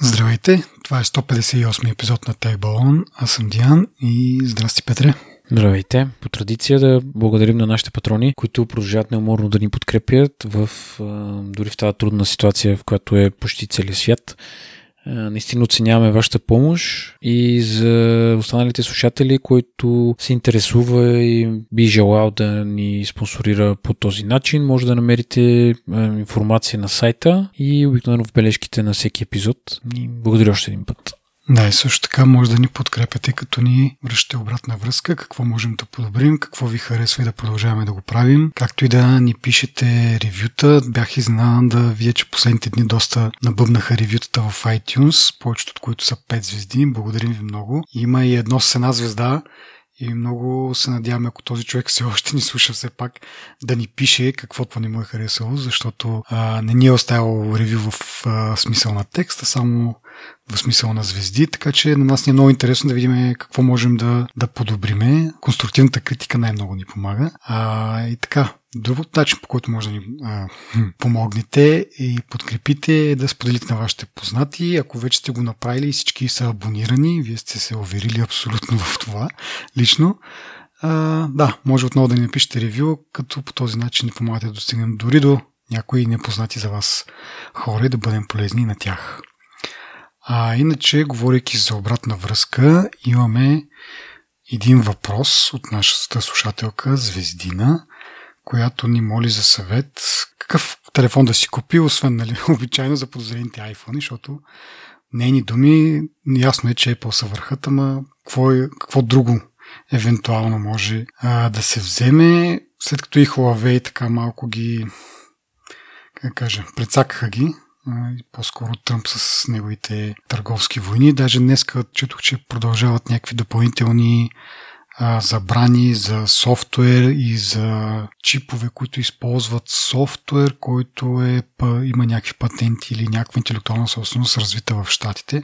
Здравейте, това е 158 епизод на Тех Балон. Аз съм Диан и здрасти, Петре. Здравейте! По традиция да благодарим на нашите патрони, които продължават неуморно да ни подкрепят в, дори в тази трудна ситуация, в която е почти целият свят. Наистина оценяваме вашата помощ и за останалите слушатели, които се интересува и би желал да ни спонсорира по този начин, може да намерите информация на сайта и обикновено в бележките на всеки епизод. Благодаря още един път. Да, и също така може да ни подкрепяте, като ни връщате обратна връзка, какво можем да подобрим, какво ви харесва и да продължаваме да го правим, както и да ни пишете ревюта. Бях изненадан да вие, че последните дни доста набъбнаха ревютата в iTunes, повечето от които са 5 звезди. Благодарим ви много. Има и едно с една звезда, и много се надяваме, ако този човек все още ни слуша все пак, да ни пише каквото не му е харесало, защото а, не ни е оставил ревю в а, смисъл на текста, само в смисъл на звезди, така че на нас ни е много интересно да видим какво можем да, да подобриме. Конструктивната критика най-много ни помага. А, и така, Другото начин, по който може да ни а, помогнете и подкрепите е да споделите на вашите познати. Ако вече сте го направили и всички са абонирани, вие сте се уверили абсолютно в това лично, а, да, може отново да ни напишете ревю, като по този начин ни помагате да достигнем дори до някои непознати за вас хора и да бъдем полезни на тях. А иначе, говорейки за обратна връзка, имаме един въпрос от нашата слушателка Звездина, която ни моли за съвет какъв телефон да си купи, освен нали, обичайно за подозрените iPhone, защото нейни думи, ясно е, че Apple са върхът, ама какво, е, какво друго евентуално може а, да се вземе, след като и Huawei така малко ги как кажа, прецакаха ги, по-скоро Тръмп с неговите търговски войни. Даже днес четох, че продължават някакви допълнителни забрани за софтуер и за чипове, които използват софтуер, който е, има някакви патенти или някаква интелектуална собственост развита в Штатите.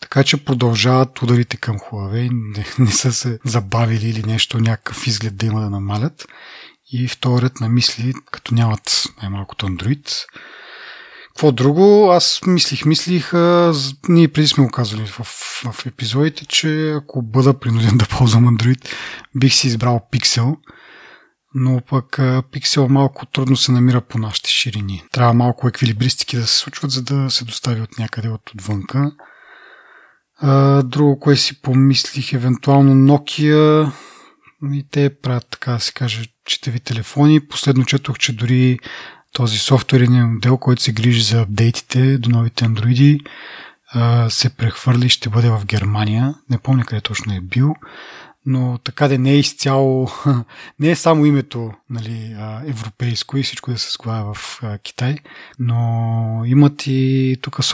Така че продължават ударите към Huawei, не, не са се забавили или нещо, някакъв изглед да има да намалят. И вторият на мисли, като нямат най-малкото Android, какво друго? Аз мислих, мислих, а, ние преди сме го казали в, в епизодите, че ако бъда принуден да ползвам Android, бих си избрал Pixel, но пък а, Pixel малко трудно се намира по нашите ширини. Трябва малко еквилибристики да се случват, за да се достави от някъде от отвънка. А, друго, кое си помислих, евентуално Nokia и те правят, така да се каже, четеви телефони. Последно четох, че дори този софтуерен модел, който се грижи за апдейтите до новите андроиди, се прехвърли, ще бъде в Германия. Не помня къде точно е бил, но така да не е изцяло, не е само името нали, европейско и всичко да се склада в Китай, но имат и тук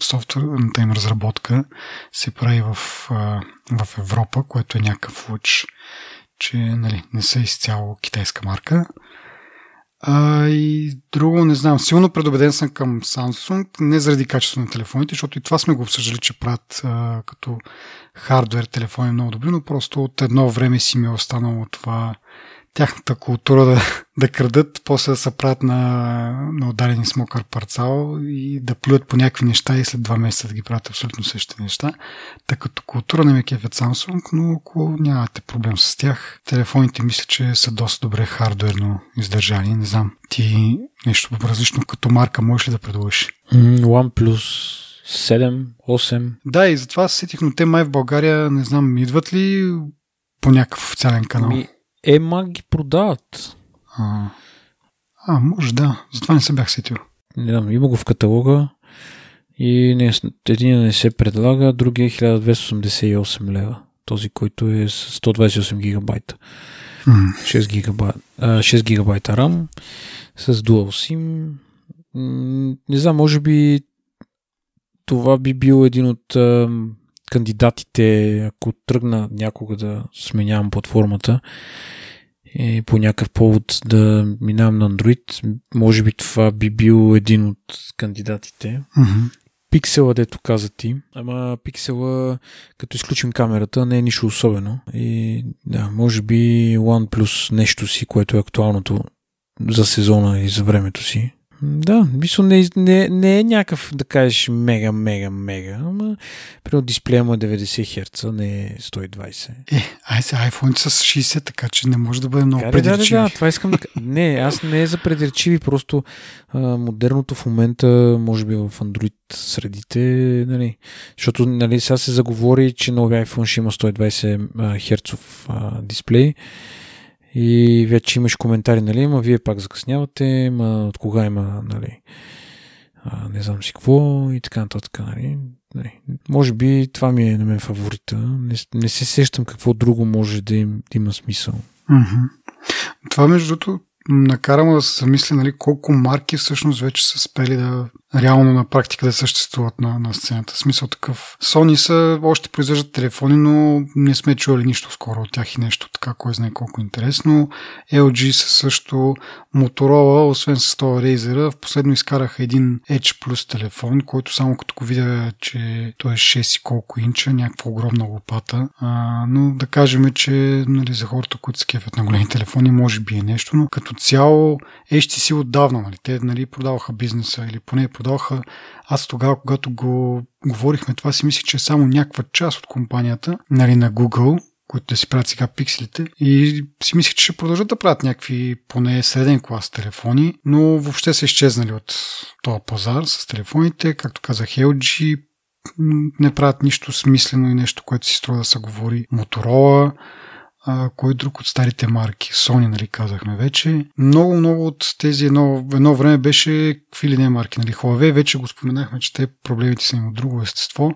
софтуерната им разработка се прави в, в Европа, което е някакъв луч, че нали, не са изцяло китайска марка. А, и друго не знам. Силно предубеден съм към Samsung, не заради качество на телефоните, защото и това сме го обсъждали, че правят а, като хардвер телефони много добри, но просто от едно време си ми е останало това тяхната култура да, да крадат, после да се правят на, на ударени смокър парцал и да плюят по някакви неща и след два месеца да ги правят абсолютно същите неща. Така като култура не ме кефят Samsung, но ако нямате проблем с тях, телефоните мисля, че са доста добре хардуерно издържани. Не знам, ти нещо различно като марка можеш ли да предложиш? OnePlus 7, 8. Да, и затова се сетих, но те май в България, не знам, идват ли по някакъв официален канал? Ми, Ема ги продават. А, а може да. Затова не се бях сетил. Не знам, има го в каталога и не, един не се предлага, другия е 1288 лева. Този, който е с 128 гигабайта. Mm. 6, гигабайта, 6 гигабайта RAM с Dual SIM. Не знам, може би това би бил един от кандидатите, ако тръгна някога да сменявам платформата и по някакъв повод да минавам на Android, може би това би бил един от кандидатите. Mm-hmm. Пиксела, дето каза ти. Ама пиксела, като изключим камерата, не е нищо особено. И да, може би OnePlus нещо си, което е актуалното за сезона и за времето си. Да, мисля, не, не, не е някакъв, да кажеш, мега, мега, мега, ама примерно дисплея му е 90 Hz, не е 120. Е, ай се, iPhone с 60, така че не може да бъде много Каре, предречиви. Да, да, да, това искам да Не, аз не е за предречиви, просто а, модерното в момента, може би в Android средите, нали, защото нали, сега се заговори, че нови iPhone ще има 120 Hz дисплей. И вече имаш коментари, нали, ма вие пак закъснявате, ма от кога има, нали, а, не знам си какво и така нататък, нали. нали. Може би това ми е на мен фаворита. Не, не се сещам какво друго може да, им, да има смисъл. Mm-hmm. Това, между другото, накарам да се замисля нали, колко марки всъщност вече са спели да реално на практика да съществуват на, на сцената. Смисъл такъв. Sony са, още произвеждат телефони, но не сме чували нищо скоро от тях и нещо така, кой знае колко интересно. LG са също Motorola, освен с това Razer, в последно изкараха един Edge Plus телефон, който само като го видя, че той е 6 и колко инча, някаква огромна лопата. А, но да кажем, че нали, за хората, които се кефят на големи телефони, може би е нещо, но като цяло HTC отдавна, нали, те нали, продаваха бизнеса или поне продаваха. Аз тогава, когато го говорихме това, си мислих, че е само някаква част от компанията, нали, на Google, които да си правят сега пикселите. И си мислих, че ще продължат да правят някакви поне среден клас телефони, но въобще са изчезнали от този пазар с телефоните. Както казах, LG не правят нищо смислено и нещо, което си струва да се говори. Моторола, а, кой друг от старите марки? Sony, нали казахме вече. Много, много от тези едно, едно време беше какви ли не марки, нали? Huawei, вече го споменахме, че те проблемите са им от друго естество.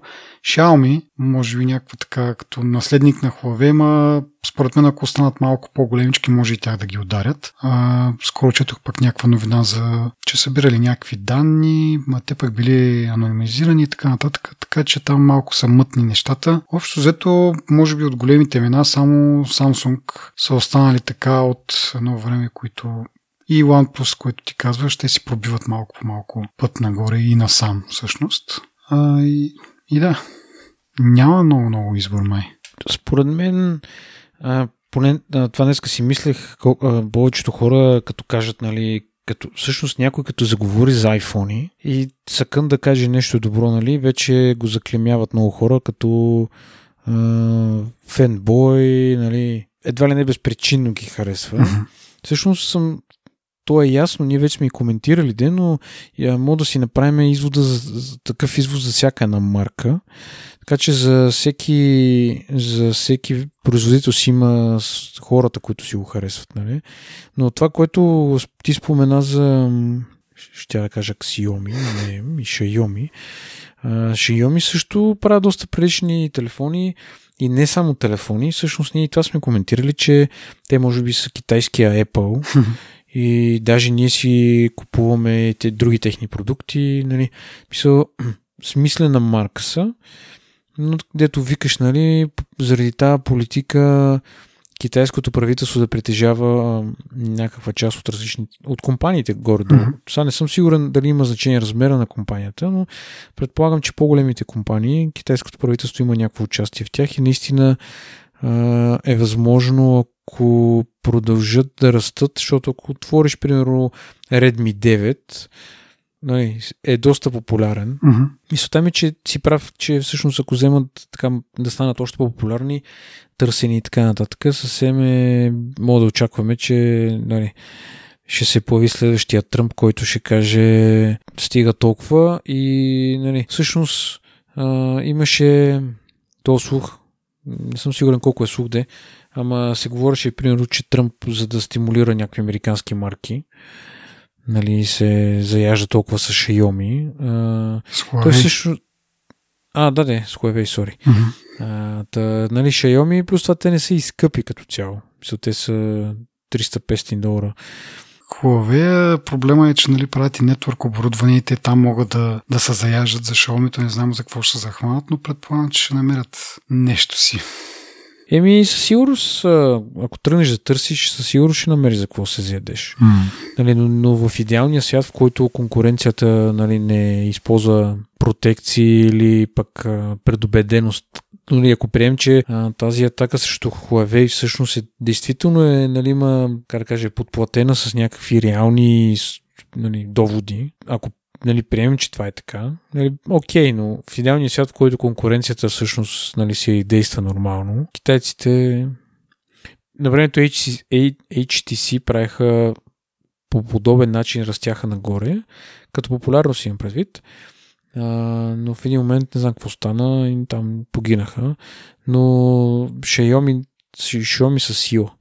Xiaomi, може би някаква така като наследник на Huawei, ма според мен ако останат малко по-големички, може и тях да ги ударят. А, скоро четох пък някаква новина за, че събирали някакви данни, ма те пък били анонимизирани и така нататък, така че там малко са мътни нещата. Общо взето, може би от големите имена, само Samsung са останали така от едно време, които и OnePlus, което ти казваш, ще си пробиват малко по малко път нагоре и насам всъщност. А, и, и да, няма много, много избор май. Според мен, а, поне а, това днеска си мислех, кол, а, повечето хора, като кажат, нали, като, всъщност някой като заговори за iPhone и съкън да каже нещо добро, нали, вече го заклемяват много хора като а, фенбой, нали, едва ли не безпричинно ги харесва. Mm-hmm. Всъщност съм то е ясно, ние вече сме и коментирали ден, но мога да си направим извода за, за такъв извод за всяка една марка. Така че за всеки, за всеки производител си има хората, които си го харесват. Нали? Но това, което ти спомена за ще да кажа Xiaomi, не и Xiaomi. Xiaomi също правят доста прилични телефони и не само телефони. Всъщност ние и това сме коментирали, че те може би са китайския Apple и даже ние си купуваме те, други техни продукти. Нали. Мисъл, смислена марка са, но където викаш, нали, заради тази политика китайското правителство да притежава някаква част от различни от компаниите горе-долу. Mm-hmm. Сега не съм сигурен дали има значение размера на компанията, но предполагам, че по-големите компании, китайското правителство има някакво участие в тях и наистина е възможно, ако продължат да растат, защото ако отвориш, примерно, Redmi 9, нали, е доста популярен. Mm-hmm. Мисълта ми, че си прав, че всъщност ако вземат така, да станат още по-популярни, търсени и така нататък, съвсем е, мога да очакваме, че нали, ще се появи следващия Тръмп, който ще каже стига толкова и нали, всъщност а, имаше то слух, не съм сигурен колко е слух де, ама се говореше примерно, че Тръмп за да стимулира някакви американски марки, нали, се заяжда толкова с Xiaomi. А, той също... А, да, да, с Huawei, сори. Mm-hmm. Та, нали, Xiaomi, плюс това те не са и скъпи като цяло. Мисля, те са 300-500 долара. Huawei проблема е, че нали, правят и нетворк оборудване и те там могат да, да се заяжат за Xiaomi, не знам за какво ще се захванат, но предполагам, че ще намерят нещо си. Еми, със сигурност, ако тръгнеш да търсиш, със сигурност ще намериш за какво се зядеш. Mm. Нали, но, но в идеалния свят, в който конкуренцията нали, не използва протекции или пък а, предубеденост, нали, ако приемем, че а, тази атака срещу Huawei всъщност е, действително е, нали, има, как да кажа, подплатена с някакви реални нали, доводи, ако нали, приемем, че това е така, нали, окей, но в идеалния свят, в който конкуренцията всъщност нали, си действа нормално, китайците на времето HTC, HTC правиха по подобен начин растяха нагоре, като популярност имам предвид, а, но в един момент не знам какво стана и там погинаха, но Xiaomi Xiaomi с сила.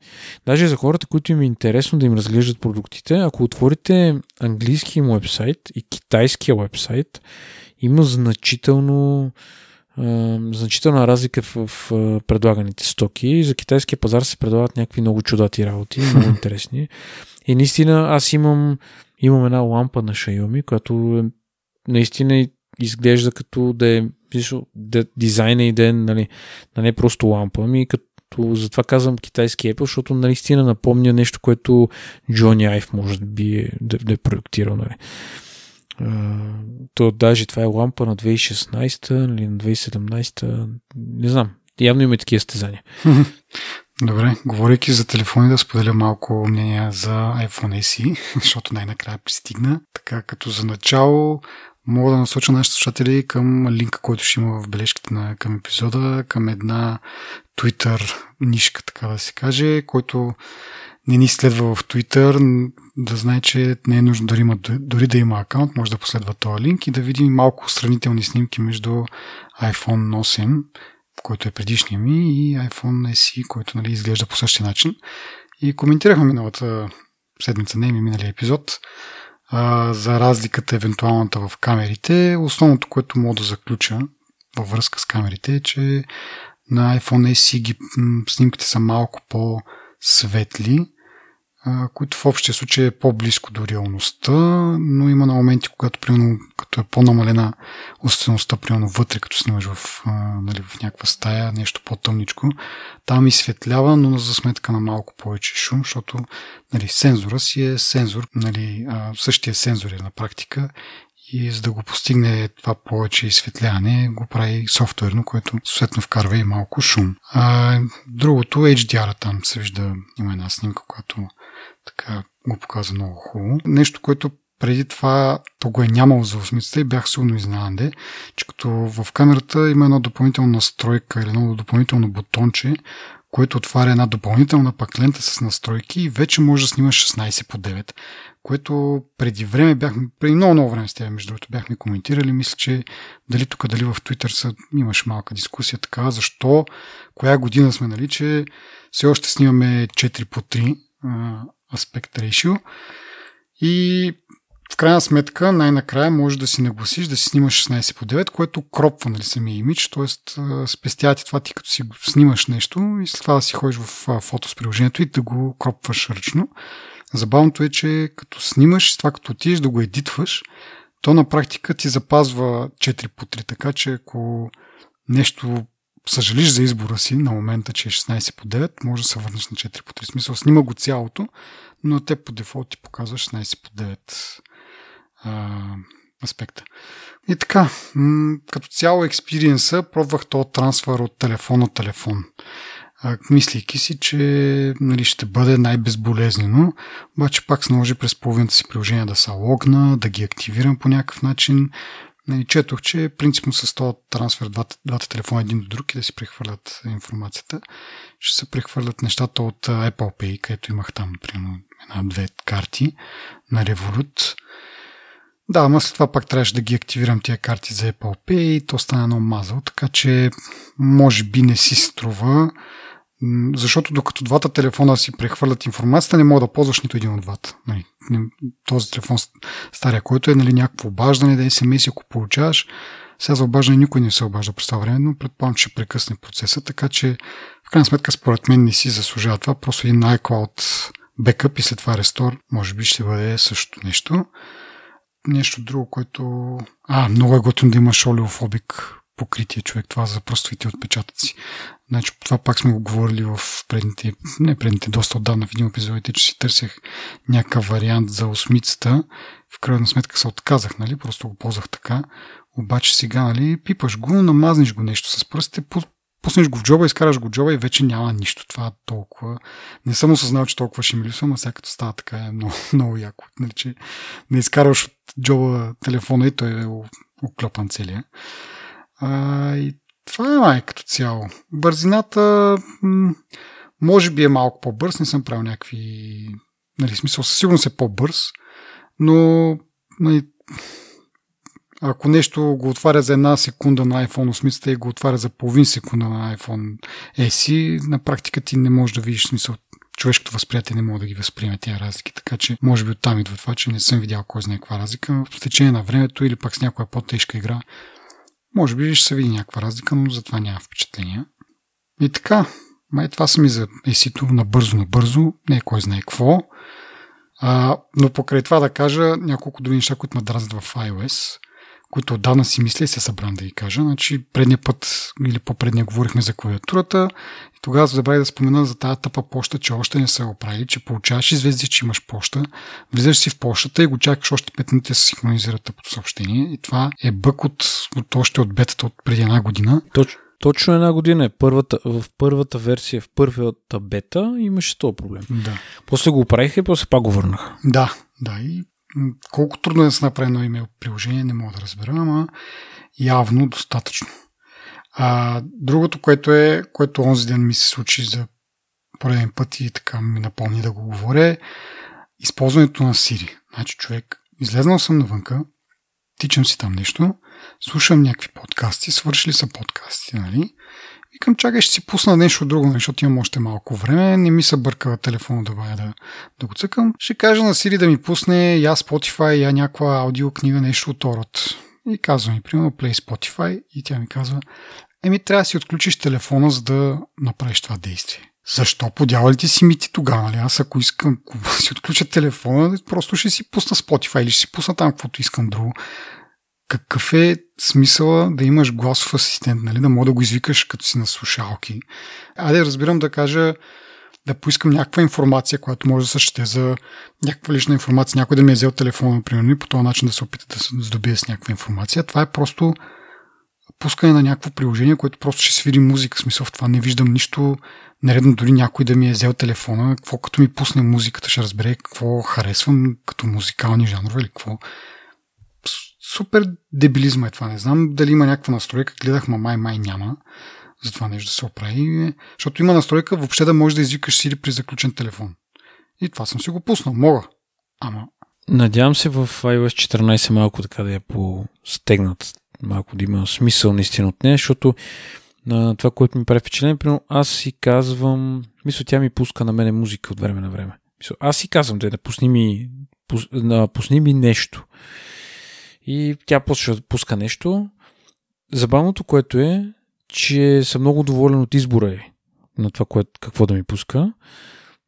Даже за хората, които им е интересно да им разглеждат продуктите, ако отворите английския им вебсайт и китайския вебсайт, има значително значителна разлика в, в предлаганите стоки. За китайския пазар се предлагат някакви много чудати работи, много интересни. И наистина аз имам, имам една лампа на Xiaomi, която е, наистина изглежда като да е да, дизайна и да е нали, да не е просто лампа, ами като затова казвам китайски Apple, защото наистина напомня нещо, което Джони Айв може да би да, да е проектирал. Нали. то даже това е лампа на 2016 или на 2017, не знам. Явно има такива стезания. Добре, говорейки за телефони, да споделя малко мнение за iPhone SE, защото най-накрая пристигна. Така като за начало мога да насоча нашите слушатели към линка, който ще има в бележките на, към епизода, към една Twitter нишка, така да се каже, който не ни следва в Twitter, да знае, че не е нужно дори, има, дори да има акаунт, може да последва този линк и да видим малко сравнителни снимки между iPhone 8, който е предишния ми, и iPhone SE, който нали, изглежда по същия начин. И коментирахме миналата седмица, не ми миналия епизод, а, за разликата евентуалната в камерите. Основното, което мога да заключа във връзка с камерите е, че на iPhone SE ги, снимките са малко по-светли, които в общия случай е по-близко до реалността, но има на моменти, когато примерно, като е по-намалена осветеността, примерно вътре, като снимаш в, нали, в някаква стая, нещо по-тъмничко, там изсветлява, но за сметка на малко повече шум, защото нали, сензора си е сензор, нали, същия сензор е на практика и за да го постигне това повече изсветляване, го прави софтуерно, което съответно вкарва и малко шум. А, другото, HDR там се вижда, има една снимка, която така го показва много хубаво. Нещо, което преди това то го е нямало за осмицата и бях силно изненаде, че като в камерата има една допълнителна настройка или едно допълнително бутонче, което отваря една допълнителна пак лента с настройки и вече може да снимаш 16 по 9, което преди време бяхме, преди много, много време с тя, между другото, бяхме коментирали. Мисля, че дали тук, дали в Twitter са, имаше малка дискусия така, защо, коя година сме, нали, че все още снимаме 4 по 3 аспект ratio и в крайна сметка, най-накрая може да си нагласиш да си снимаш 16 по 9, което кропва нали, самия имидж, т.е. спестява ти това ти като си снимаш нещо и след това да си ходиш в фото с приложението и да го кропваш ръчно. Забавното е, че като снимаш, това като отидеш да го едитваш, то на практика ти запазва 4 по 3, така че ако нещо съжалиш за избора си на момента, че е 16 по 9, може да се върнеш на 4 по 3. Смисъл, снима го цялото, но те по дефолт ти показва 16 по 9 а, аспекта. И така, м- като цяло експириенса, пробвах то трансфер от телефон на телефон. Мислейки си, че нали, ще бъде най-безболезнено, обаче пак се наложи през половината си приложения да са логна, да ги активирам по някакъв начин. Нали, четох, че принципно с този трансфер двата, двата телефона един до друг и да си прехвърлят информацията, ще се прехвърлят нещата от Apple Pay, където имах там примерно една-две карти на Revolut да, ама след това пак трябваше да ги активирам тия карти за Apple Pay и то стана едно мазал, така че може би не си струва, защото докато двата телефона си прехвърлят информацията, не мога да ползваш нито един от двата. Нали, този телефон, стария, който е нали, някакво обаждане, да SMS, ако получаваш, сега за обаждане никой не се обажда през това време, но предполагам, че ще прекъсне процеса, така че в крайна сметка според мен не си заслужава това. Просто един iCloud бекъп и след това рестор, може би ще бъде също нещо нещо друго, което... А, много е готино да имаш олеофобик покритие човек, това за пръстовите отпечатъци. Значи, това пак сме го говорили в предните, не предните, доста отдавна в един епизодите, че си търсех някакъв вариант за осмицата. В крайна сметка се отказах, нали? Просто го ползвах така. Обаче сега, нали, пипаш го, намазниш го нещо с пръстите, пуснеш го в джоба, изкараш го в джоба и вече няма нищо. Това толкова. Не съм осъзнал, че толкова ще ми липсва, но като става така е много, много яко. Нали, че не изкараш от джоба телефона и той е оклепан целия. А, и това е май като цяло. Бързината може би е малко по-бърз, не съм правил някакви... Нали, смисъл, със сигурност е по-бърз, но нали, ако нещо го отваря за една секунда на iPhone 8 и го отваря за половин секунда на iPhone SE, на практика ти не можеш да видиш смисъл. Човешкото възприятие не може да ги възприеме тези разлики, така че може би оттам идва това, че не съм видял кой знае каква разлика. В течение на времето или пак с някоя по-тежка игра, може би ще се види някаква разлика, но затова няма впечатление. И така, май това са ми за esi набързо, набързо, не кой знае какво. А, но покрай това да кажа няколко други неща, които ме дразнат в iOS които отдавна си мисля и се събран да ги кажа. Значи, предния път или по-предния говорихме за клавиатурата и тогава забравих да спомена за тази тъпа почта, че още не са оправили, че получаваш известие, че имаш почта, влизаш си в почтата и го чакаш още 5 минути да се синхронизира тъпото съобщение. И това е бък от, от още от бетата от преди една година. Точно. Точно една година е. Първата, в първата версия, в първата бета имаше този проблем. Да. После го оправиха и после пак го върнаха. Да, да. И колко трудно е да се направи едно имейл приложение, не мога да разбера, ама явно достатъчно. А, другото, което е, което онзи ден ми се случи за пореден път и така ми напомни да го говоря, е използването на Siri. Значи човек, излезнал съм навънка, тичам си там нещо, слушам някакви подкасти, свършили са подкасти, нали? Викам, чакай, ще си пусна нещо друго, защото имам още малко време. Не ми се бърка телефона да вая да, да го цъкам. Ще кажа на Сири да ми пусне я Spotify, я някаква аудиокнига, нещо от Орот. И казва ми, примерно, Play Spotify и тя ми казва, еми трябва да си отключиш телефона, за да направиш това действие. Защо подява ти си мити тогава? Нали? Аз ако искам ако си отключа телефона, просто ще си пусна Spotify или ще си пусна там каквото искам друго какъв е смисъла да имаш гласов асистент, нали? да мога да го извикаш като си на слушалки. Айде, разбирам да кажа, да поискам някаква информация, която може да съществува за някаква лична информация, някой да ми е взел телефона, например, и по този начин да се опита да се здобие с някаква информация. Това е просто пускане на някакво приложение, което просто ще свири музика. Смисъл в това не виждам нищо нередно дори някой да ми е взел телефона, какво като ми пусне музиката, ще разбере какво харесвам като музикални жанрове или какво супер дебилизма е това. Не знам дали има някаква настройка. Гледах, ма май, май няма. За това нещо да се оправи. Защото има настройка въобще да можеш да извикаш Siri при заключен телефон. И това съм си го пуснал. Мога. Ама. Надявам се в iOS 14 малко така да я постегнат. Малко да има смисъл наистина от нея, защото на това, което ми прави впечатление, примерно аз си казвам, мисля, тя ми пуска на мене музика от време на време. Мисля, аз си казвам, да, да пусни ми, пусни ми нещо. И тя да пуска нещо. Забавното, което е, че съм много доволен от избора е на това, което, какво да ми пуска.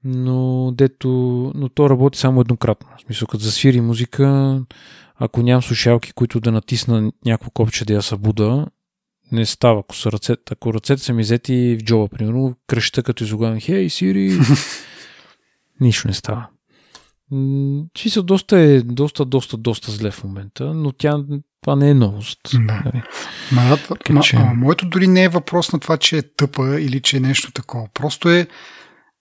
Но, дето, но то работи само еднократно. В смисъл, като засвири музика, ако нямам слушалки, които да натисна някакво копче да я събуда, не става. Ако, са ръцете, ако ръцете са ми взети в джоба, примерно, кръща като изогавам, хей, Сири, нищо не става. Чисъл доста е доста, доста, доста зле в момента, но тя, това не е новост. Да. Нали? Ма, ма, че... а, моето дори не е въпрос на това, че е тъпа или че е нещо такова. Просто е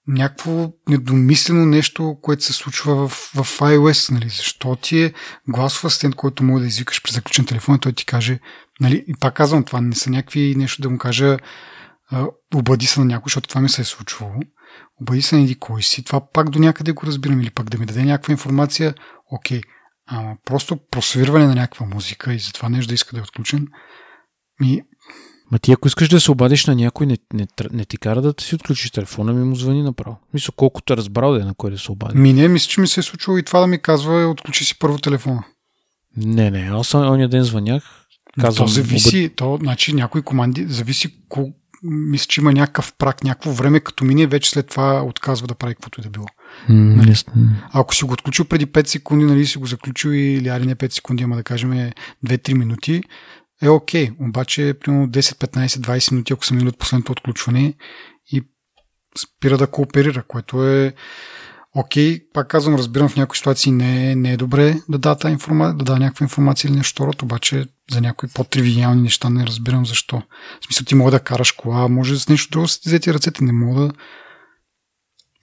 някакво недомислено нещо, което се случва в, в iOS, нали? Защо ти е гласов асистент, който може да извикаш при заключен телефон и той ти каже, нали? И пак казвам, това не са някакви нещо да му кажа обади се на някой, защото това ми се е случвало обади се еди кой си, това пак до някъде го разбирам или пак да ми даде някаква информация, окей, ама просто просвирване на някаква музика и затова нещо да иска да е отключен, ми... Ма ти ако искаш да се обадиш на някой, не, не, не ти кара да си отключиш телефона, ми му звъни направо. Мисля, колкото е разбрал да е на кой да се обади. Ми не, мисля, че ми се е случило и това да ми казва, отключи си първо телефона. Не, не, аз ония ден звънях. Казвам, то зависи, обад... то, значи някои команди, зависи кол, мисля, че има някакъв прак, някакво време, като мине, вече след това отказва да прави каквото и да било. Mm, нали? Ако си го отключил преди 5 секунди, нали си го заключил или али не 5 секунди, ама да кажем 2-3 минути, е окей. Okay. Обаче, примерно 10, 15, 20 минути, ако съм минали от последното отключване и спира да кооперира, което е окей, пак казвам, разбирам в някои ситуации не, не е добре да дата информа, да да някаква информация или нещо второто, обаче за някои по-тривиални неща не разбирам защо. В смисъл ти мога да караш кола, може с нещо друго си взети ръцете, не мога да...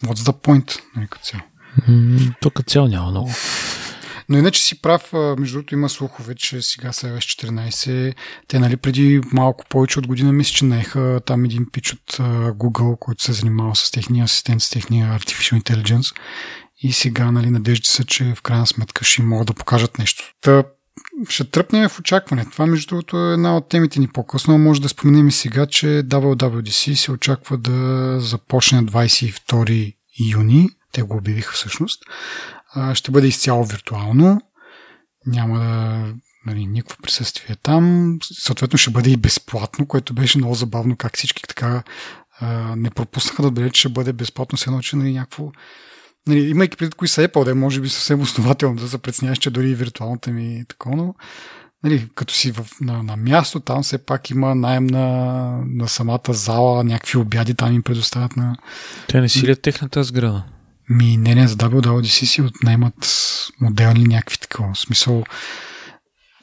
What's the point? Нали, цяло. Тук цяло няма много. Но иначе си прав, между другото има слухове, че сега са iOS 14, те нали преди малко повече от година мисля, че наеха там един пич от Google, който се е занимава с техния асистент, с техния Artificial Intelligence и сега нали, надежди са, че в крайна сметка ще могат да покажат нещо. Та, ще тръпнем в очакване. Това, между другото, е една от темите ни по-късно. Може да споменем и сега, че WWDC се очаква да започне 22 юни. Те го обявиха всъщност ще бъде изцяло виртуално. Няма да нали, никакво присъствие там. Съответно ще бъде и безплатно, което беше много забавно как всички така не пропуснаха да отбележат, че ще бъде безплатно, се научи нали, някакво Нали, имайки преди кои са Apple, да може би съвсем основателно да се преценяваш, че дори и виртуалната ми е такова, но нали, като си в, на, на място, там все пак има найем на, на самата зала, някакви обяди там им предоставят на... Те не си ли техната сграда? Ми, не, не, за WWDC си отнемат моделни някакви такова. В смисъл,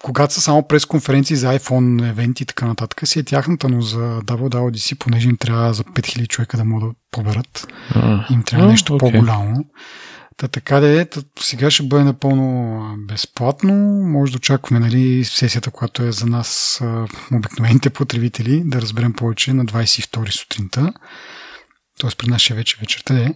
когато са само през конференции за iPhone евенти и така нататък, си е тяхната, но за WWDC, понеже им трябва за 5000 човека да могат да поберат, uh, им трябва uh, нещо okay. по-голямо. Та така да е, сега ще бъде напълно безплатно. Може да очакваме нали, сесията, която е за нас обикновените потребители, да разберем повече на 22 сутринта. Тоест при нас ще е вече вечерта е.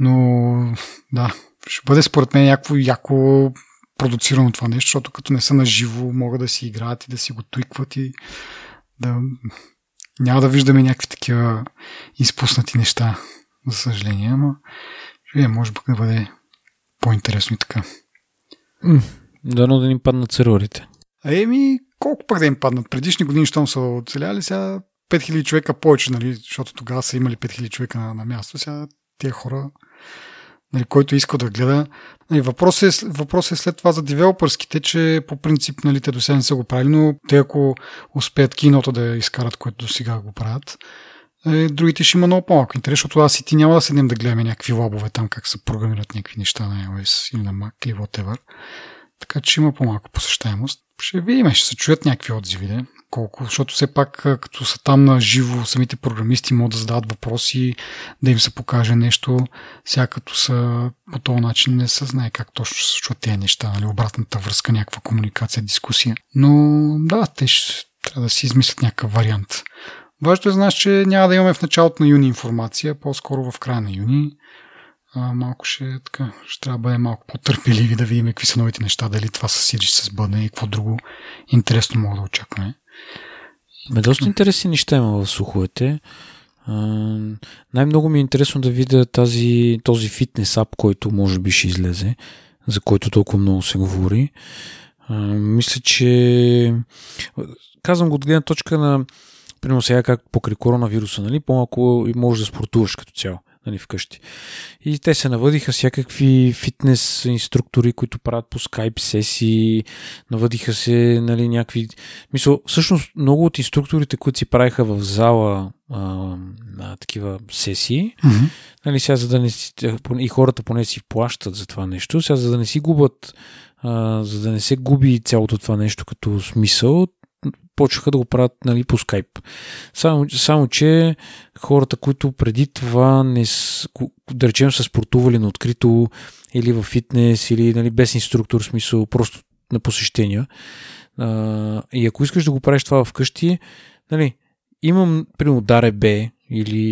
Но да, ще бъде според мен някакво яко продуцирано това нещо, защото като не са на живо, могат да си играят и да си го туикват и да няма да виждаме някакви такива изпуснати неща, за съжаление, ама ще може пък да бъде по-интересно и така. Дано да ни паднат серверите. Еми, колко пък да им паднат? Предишни години, щом са оцеляли, сега 5000 човека повече, нали, защото тогава са имали 5000 човека на, на място. Сега тези хора нали, който иска да гледа. Нали, въпросът, е, въпрос е след това за девелопърските, че по принцип нали, те до сега не са го правили, но те ако успеят кинота да изкарат, което до сега го правят, е, другите ще има много по-малко интерес, защото аз и ти няма да седнем да гледаме някакви лабове там, как се програмират някакви неща на iOS или на Mac или whatever. Така че има по-малко посещаемост. Ще видим, ще се чуят някакви отзиви, да? Колко, защото все пак като са там на живо, самите програмисти могат да зададат въпроси, да им се покаже нещо. Сега като са по този начин не се знае как точно се случват тези неща, нали? обратната връзка, някаква комуникация, дискусия. Но да, те ще трябва да си измислят някакъв вариант. Важно е, знаеш, че няма да имаме в началото на юни информация, по-скоро в края на юни а, малко ще, така, ще трябва да бъдем малко по-търпеливи да видим какви са новите неща, дали това с Сири ще се сбъдне и какво друго интересно мога да очакваме. Ме доста интересни неща има в слуховете. най-много ми е интересно да видя тази, този фитнес ап, който може би ще излезе, за който толкова много се говори. А, мисля, че казвам го от гледна точка на примерно сега как покрай коронавируса, нали, по-малко можеш да спортуваш като цяло нали, вкъщи. И те се навъдиха всякакви фитнес инструктори, които правят по скайп сесии, навъдиха се нали, някакви... Мисъл, всъщност много от инструкторите, които си правиха в зала а, на такива сесии, mm-hmm. нали, сега за да не си... и хората поне си плащат за това нещо, сега за да не си губят а, за да не се губи цялото това нещо като смисъл, почнаха да го правят нали, по скайп. Само, само, че хората, които преди това не, да речем, са спортували на открито или в фитнес, или нали, без инструктор, в смисъл просто на посещения. А, и ако искаш да го правиш това вкъщи, нали, имам, примерно, Даре Б или,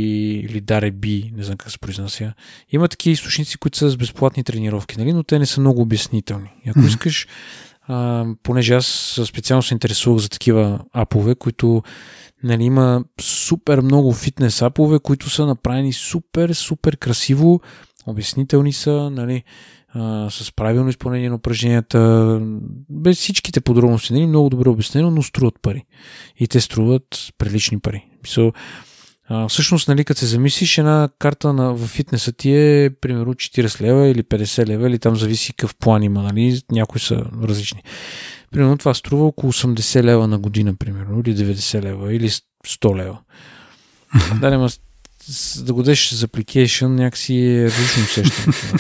или Даре Би, не знам как се произнася. Има такива източници, които са с безплатни тренировки, нали, но те не са много обяснителни. И ако mm-hmm. искаш понеже аз специално се интересувах за такива апове, които нали, има супер много фитнес апове, които са направени супер, супер красиво, обяснителни са, нали, а, с правилно изпълнение на упражненията, без всичките подробности, нали, много добре обяснено, но струват пари. И те струват прилични пари. So, а, всъщност, нали, като се замислиш, една карта на, в фитнеса ти е примерно 40 лева или 50 лева, или там зависи какъв план има, нали, някои са различни. Примерно това струва около 80 лева на година, примерно, или 90 лева, или 100 лева. да, ма, да го дадеш за application някакси е различно усещането.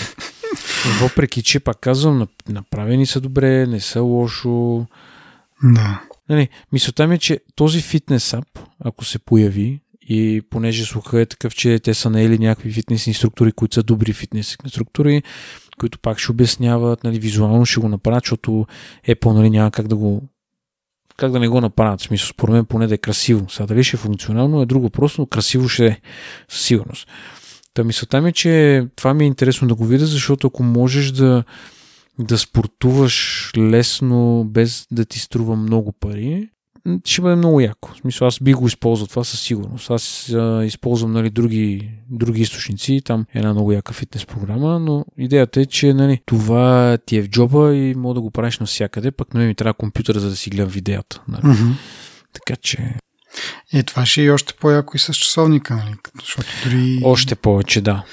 Въпреки, че пак казвам, направени са добре, не са лошо. Да. Нали, мисълта ми е, че този фитнес ап, ако се появи, и понеже слуха е такъв, че те са наели някакви фитнес инструктори, които са добри фитнес инструктори, които пак ще обясняват, нали, визуално ще го направят, защото Apple нали, няма как да го как да не го направят. Смисъл, според мен поне да е красиво. Сега дали ще е функционално е друго просто, но красиво ще е със сигурност. Та мисълта ми е, че това ми е интересно да го видя, защото ако можеш да, да спортуваш лесно, без да ти струва много пари, ще бъде много яко. В смисъл, аз би го използвал това със сигурност. Аз а, използвам нали, други, други източници, там е една много яка фитнес програма, но идеята е, че нали, това ти е в джоба и мога да го правиш навсякъде, пък не нали, ми трябва компютър, за да си гледам видеята. Нали. Mm-hmm. Така че... Е, това ще е и още по-яко и с часовника, нали? Защото дори... Още повече, да.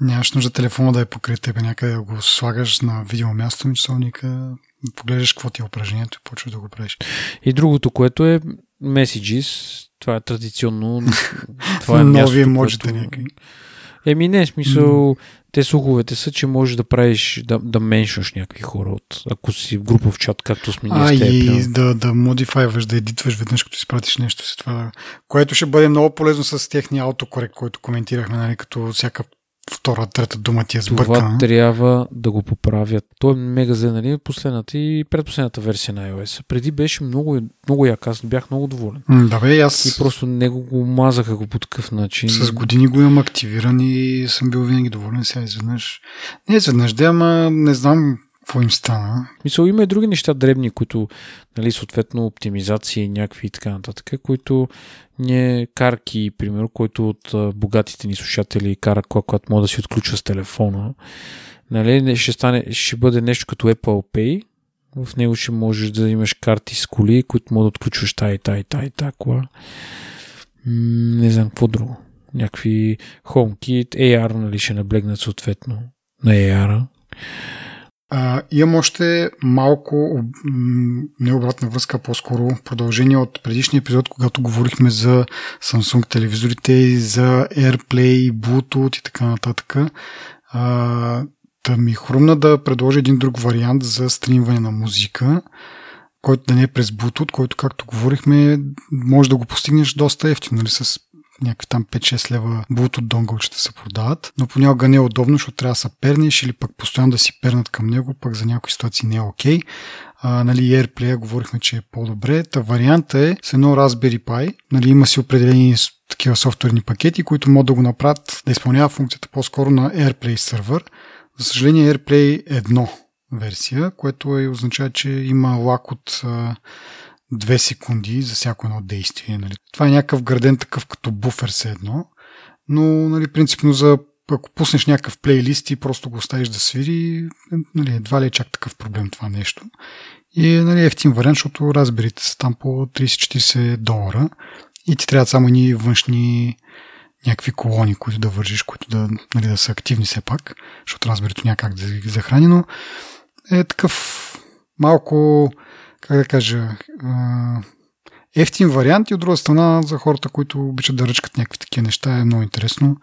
Нямаш нужда телефона да е покрай тебе някъде да го слагаш на видео място на часовника, погледаш какво ти е упражнението и почваш да го правиш. И другото, което е Messages, това е традиционно. Това е Нови емоджита което... някакви. Еми не, смисъл, mm. те слуховете са, че можеш да правиш, да, да меншваш някакви хора, от, ако си в групов чат, както сме ние А, и да, да модифайваш, да едитваш веднъж, като изпратиш нещо си това, което ще бъде много полезно с техния автокорект, който коментирахме, нали, като всяка втора, трета дума ти е сбъркана. Това трябва да го поправят. Той е мега зле, нали? Последната и предпоследната версия на iOS. Преди беше много, много як. Аз бях много доволен. да бе, аз... И просто него го мазаха го по такъв начин. С години го имам активиран и съм бил винаги доволен. Сега изведнъж... Не изведнъж, да, ама не знам какво им стана. Мисля, има и други неща дребни, които, нали, съответно, оптимизации, някакви и така нататък, които не карки, примерно, който от богатите ни слушатели кара, когато може да си отключва с телефона. Нали, ще, стане, ще бъде нещо като Apple Pay. В него ще можеш да имаш карти с коли, които може да отключваш тая, тая, тая, тая кола. Не знам какво друго. Някакви HomeKit, AR, нали, ще наблегнат съответно на AR. Имам още малко необратна връзка, по-скоро продължение от предишния епизод, когато говорихме за Samsung телевизорите, за AirPlay, Bluetooth и така нататък. А, да ми хрумна да предложа един друг вариант за стримване на музика, който да не е през Bluetooth, който, както говорихме, може да го постигнеш доста ефтино, нали, с някакви там 5-6 лева от донгълчета се продават, но понякога не е удобно, защото трябва да се пернеш или пък постоянно да си пернат към него, пък за някои ситуации не е окей. А, нали, AirPlay говорихме, че е по-добре. Та варианта е с едно Raspberry Pi. Нали, има си определени такива софтуерни пакети, които могат да го направят да изпълнява функцията по-скоро на AirPlay сервер. За съжаление AirPlay е едно версия, което е, означава, че има лак от две секунди за всяко едно действие. Нали. Това е някакъв граден такъв като буфер се едно, но нали, принципно за ако пуснеш някакъв плейлист и просто го оставиш да свири, нали, едва ли е чак такъв проблем това нещо. И е нали, ефтин вариант, защото разберите са там по 30-40 долара и ти трябват само ни външни някакви колони, които да вържиш, които да, нали, да са активни все пак, защото разберито някак да ги захрани, но е такъв малко как да кажа, ефтин вариант и от друга страна за хората, които обичат да ръчкат някакви такива неща е много интересно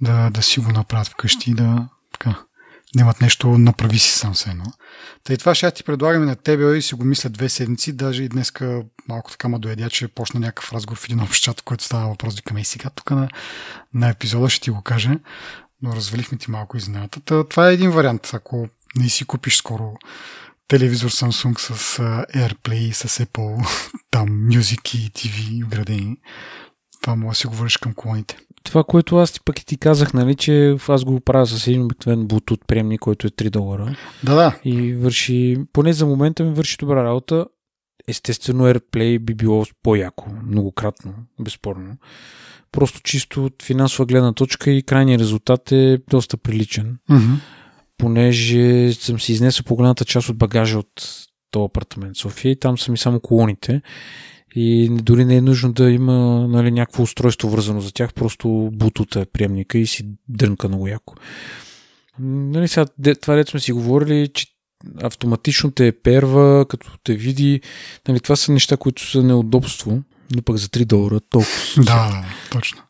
да, да си го направят вкъщи и да, така, да нещо, направи си сам се едно. Тъй това ще ти предлагаме на тебе и си го мисля две седмици, даже и днеска малко така ма доедя, че почна някакъв разговор в един общ чат, който става въпрос, викаме и сега тук на, на епизода ще ти го кажа, но развалихме ти малко изненадата. Това е един вариант, ако не си купиш скоро телевизор Samsung с AirPlay, с Apple, там Music и TV вградени. Това може да си говориш към колоните. Това, което аз ти пък и ти казах, нали, че аз го правя с един обикновен Bluetooth приемник, който е 3 долара. Да, да. И върши, поне за момента ми върши добра работа. Естествено, AirPlay би било по-яко, многократно, безспорно. Просто чисто от финансова гледна точка и крайният резултат е доста приличен. Mm-hmm понеже съм си изнесъл по-голямата част от багажа от този апартамент София и там са ми само колоните. И дори не е нужно да има нали, някакво устройство вързано за тях, просто бутута е приемника и си дрънка много яко. Нали, сега, това дето сме си говорили, че автоматично те е перва, като те види. Нали, това са неща, които са неудобство, но пък за 3 долара толкова. Да, точно.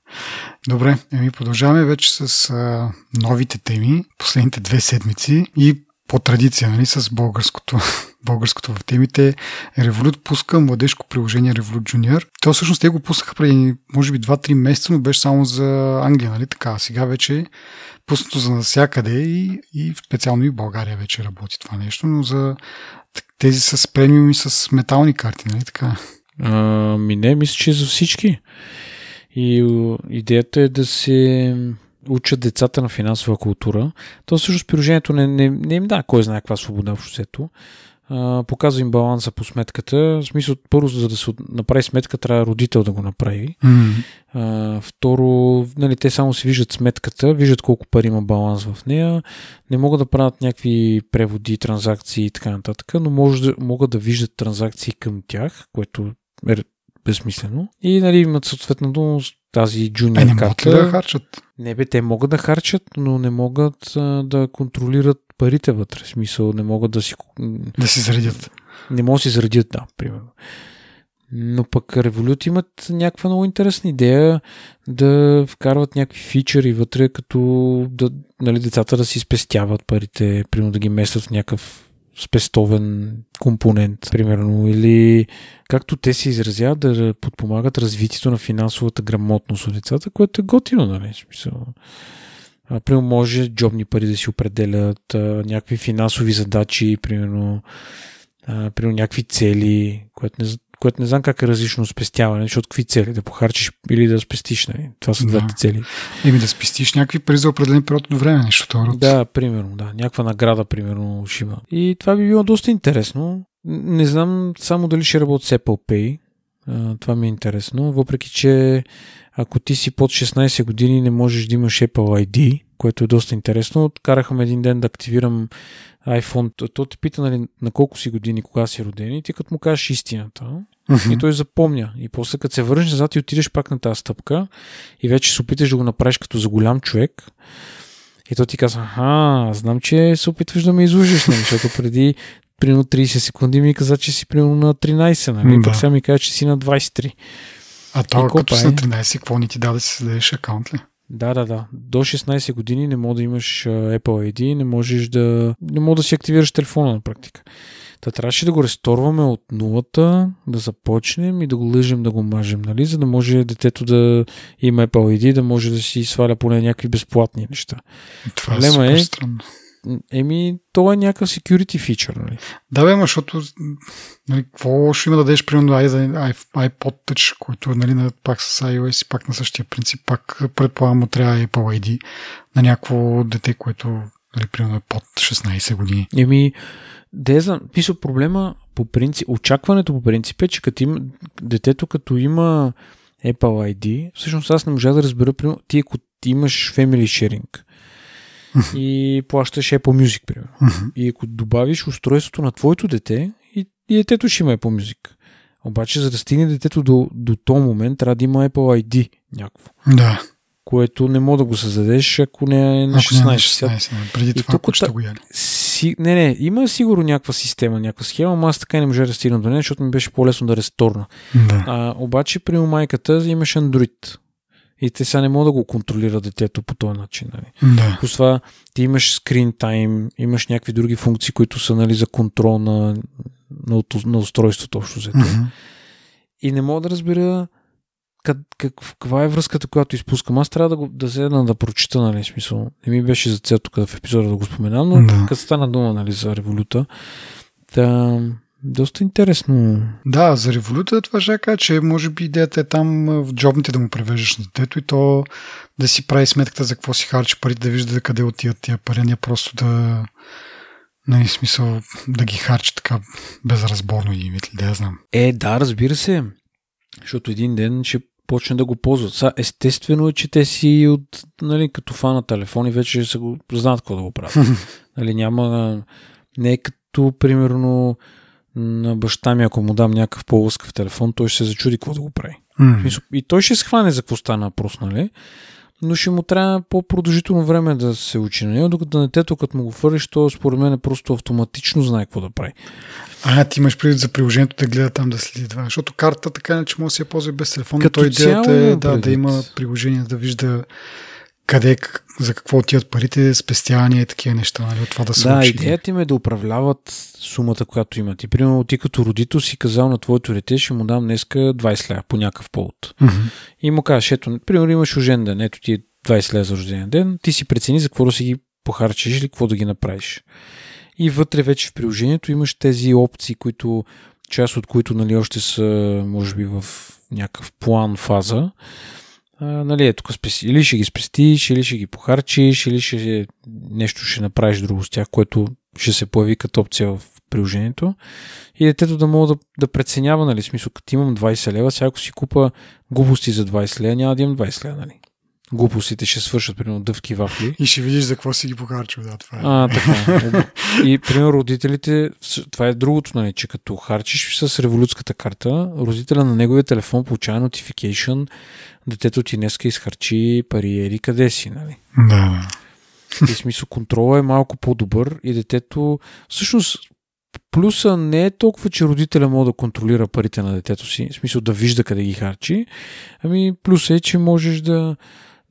Добре, еми продължаваме вече с а, новите теми, последните две седмици и по традиция, нали, с българското, българското в темите. Revolut пуска младежко приложение Revolut Junior. То всъщност те го пуснаха преди, може би, 2-3 месеца, но беше само за Англия, нали така. Сега вече е пуснато за навсякъде и, и специално и в България вече работи това нещо, но за тези с премиум и с метални карти, нали така? А, ми не, мисля, че за всички. И идеята е да се учат децата на финансова култура. То всъщност приложението не, не, не им да кой знае каква свобода в обществото. Показва им баланса по сметката. В смисъл, първо, за да се направи сметка, трябва родител да го направи. Mm. А, второ, нали, те само си виждат сметката, виждат колко пари има баланс в нея, не могат да правят някакви преводи, транзакции и така нататък, но може да, могат да виждат транзакции към тях, което е безсмислено. И нали, имат съответно тази джуниор е, карта. Могат да харчат? Не бе, те могат да харчат, но не могат а, да контролират парите вътре. В смисъл, не могат да си... Да си заредят. Не могат да си заредят, да, примерно. Но пък Revolut имат някаква много интересна идея да вкарват някакви фичъри вътре, като да, нали, децата да си спестяват парите, примерно да ги местят в някакъв спестовен компонент, примерно, или както те се изразяват, да подпомагат развитието на финансовата грамотност от децата, което е готино, нали? Смисъл. Примерно може джобни пари да си определят, някакви финансови задачи, примерно, а, примерно някакви цели, което не, което не знам как е различно спестяване, защото какви цели? Да похарчиш или да спестиш, нали? Това са да. двете цели. Еми да спестиш някакви пари за определен период от време, нещо второ. Да, примерно, да. Някаква награда, примерно, ще има. И това би било доста интересно. Не знам само дали ще работи с Apple Pay. А, това ми е интересно. Въпреки, че ако ти си под 16 години, не можеш да имаш Apple ID, което е доста интересно. Откарахме един ден да активирам iPhone. То те пита нали, на колко си години, кога си роден и ти като му кажеш истината. И той запомня. И после като се върнеш назад и отидеш пак на тази стъпка и вече се опиташ да го направиш като за голям човек. И той ти казва, а, знам, че се опитваш да ме излужиш, нали, защото преди примерно 30 секунди ми каза, че си примерно на 13, нали? Да. Пък сега ми казва, че си на 23. А това като си на 13, какво ни ти даде да си създадеш акаунт ли? Да, да, да. До 16 години не може да имаш Apple ID, не можеш да, не може да си активираш телефона на практика. Та трябваше да го ресторваме от нулата, да започнем и да го лъжем, да го мажем, нали? за да може детето да има Apple ID, да може да си сваля поне някакви безплатни неща. Това е супер е, странно. Еми, то е някакъв security feature, нали? Да, бе, защото нали, какво ще има да дадеш, примерно, iPod Touch, който нали, пак с iOS и пак на същия принцип, пак предполагам му трябва Apple ID на някакво дете, което нали, примерно е под 16 години. Еми, да знам, писа проблема по принцип, очакването по принцип е, че като има, детето като има Apple ID, всъщност аз не можа да разбера, примерно, ти ако ти имаш Family Sharing, и плащаш Apple Music, примерно. И ако добавиш устройството на твоето дете, и, и детето ще има Apple Music. Обаче, за да стигне детето до, до този момент, трябва да има Apple ID някакво. Да. Което не мога да го създадеш, ако не е на 16. Ако не е на 16, не. преди това, ако ще го яде. Си, не, не, има сигурно някаква система, някаква схема, но аз така не можа да стигна до нея, защото ми беше по-лесно да ресторна. Да. А, обаче при майката имаш Android. И те сега не могат да го контролира детето по този начин. Нали. Да. Плюс това ти имаш screen time, имаш някакви други функции, които са нали, за контрол на, на, на устройството общо взето. Mm-hmm. И не мога да разбера как, как, каква е връзката, която изпускам. Аз трябва да, го, да седна да прочита, нали, смисъл. Не ми беше за цел тук в епизода да го споменам, но да. като стана дума нали, за революта, да, доста интересно. Да, за революта това ще кажа, че може би идеята е там в джобните да му превеждаш на детето и то да си прави сметката за какво си харчи парите, да вижда къде отиват тия пари, не просто да нали, смисъл да ги харчи така безразборно и да я знам. Е, да, разбира се. Защото един ден ще почне да го ползват. Са, естествено е, че те си от, нали, като фана телефони вече са го, знаят какво да го правят. нали, няма, не е като, примерно, на баща ми, ако му дам някакъв по-лъскав телефон, той ще се зачуди какво да го прави. Mm. И той ще схване за какво стана въпрос, нали? но ще му трябва по-продължително време да се учи на него, докато детето, като му го фърлиш, то според мен е просто автоматично знае какво да прави. А, ти имаш предвид за приложението да гледа там да следи това, защото карта така не че може да си я ползва без телефон, Като той идеята е да, да има приложение да вижда къде, за какво отиват парите, спестявания и такива неща, нали, от това да се Да, учи. идеята им е да управляват сумата, която имат. И примерно ти като родител си казал на твоето дете, ще му дам днеска 20 лева по някакъв повод. Мгм. И му кажеш, ето, примерно имаш рожден ден, ето ти е 20 лева за рожден ден, ти си прецени за какво да си ги похарчиш или какво да ги направиш. И вътре вече в приложението имаш тези опции, които, част от които нали, още са, може би, в някакъв план фаза. Нали, е, тук спеси, или ще ги спестиш, или ще ги похарчиш, или ще, нещо ще направиш друго с тях, което ще се появи като опция в приложението. И детето да мога да, да преценява, нали, смисъл, като имам 20 лева, сега ако си купа глупости за 20 лева, няма да имам 20 лева, нали. Глупостите ще свършат, примерно, дъвки вафли. И ще видиш за какво си ги похарчил, да, това е. А, така. И, примерно, родителите, това е другото, нали, че като харчиш с революцката карта, родителя на неговия телефон получава notification, детето ти днеска изхарчи пари, ери къде си, нали. Да, да. И смисъл контрола е малко по-добър и детето, всъщност, плюса не е толкова, че родителя може да контролира парите на детето си, в смисъл да вижда къде ги харчи, ами плюса е, че можеш да,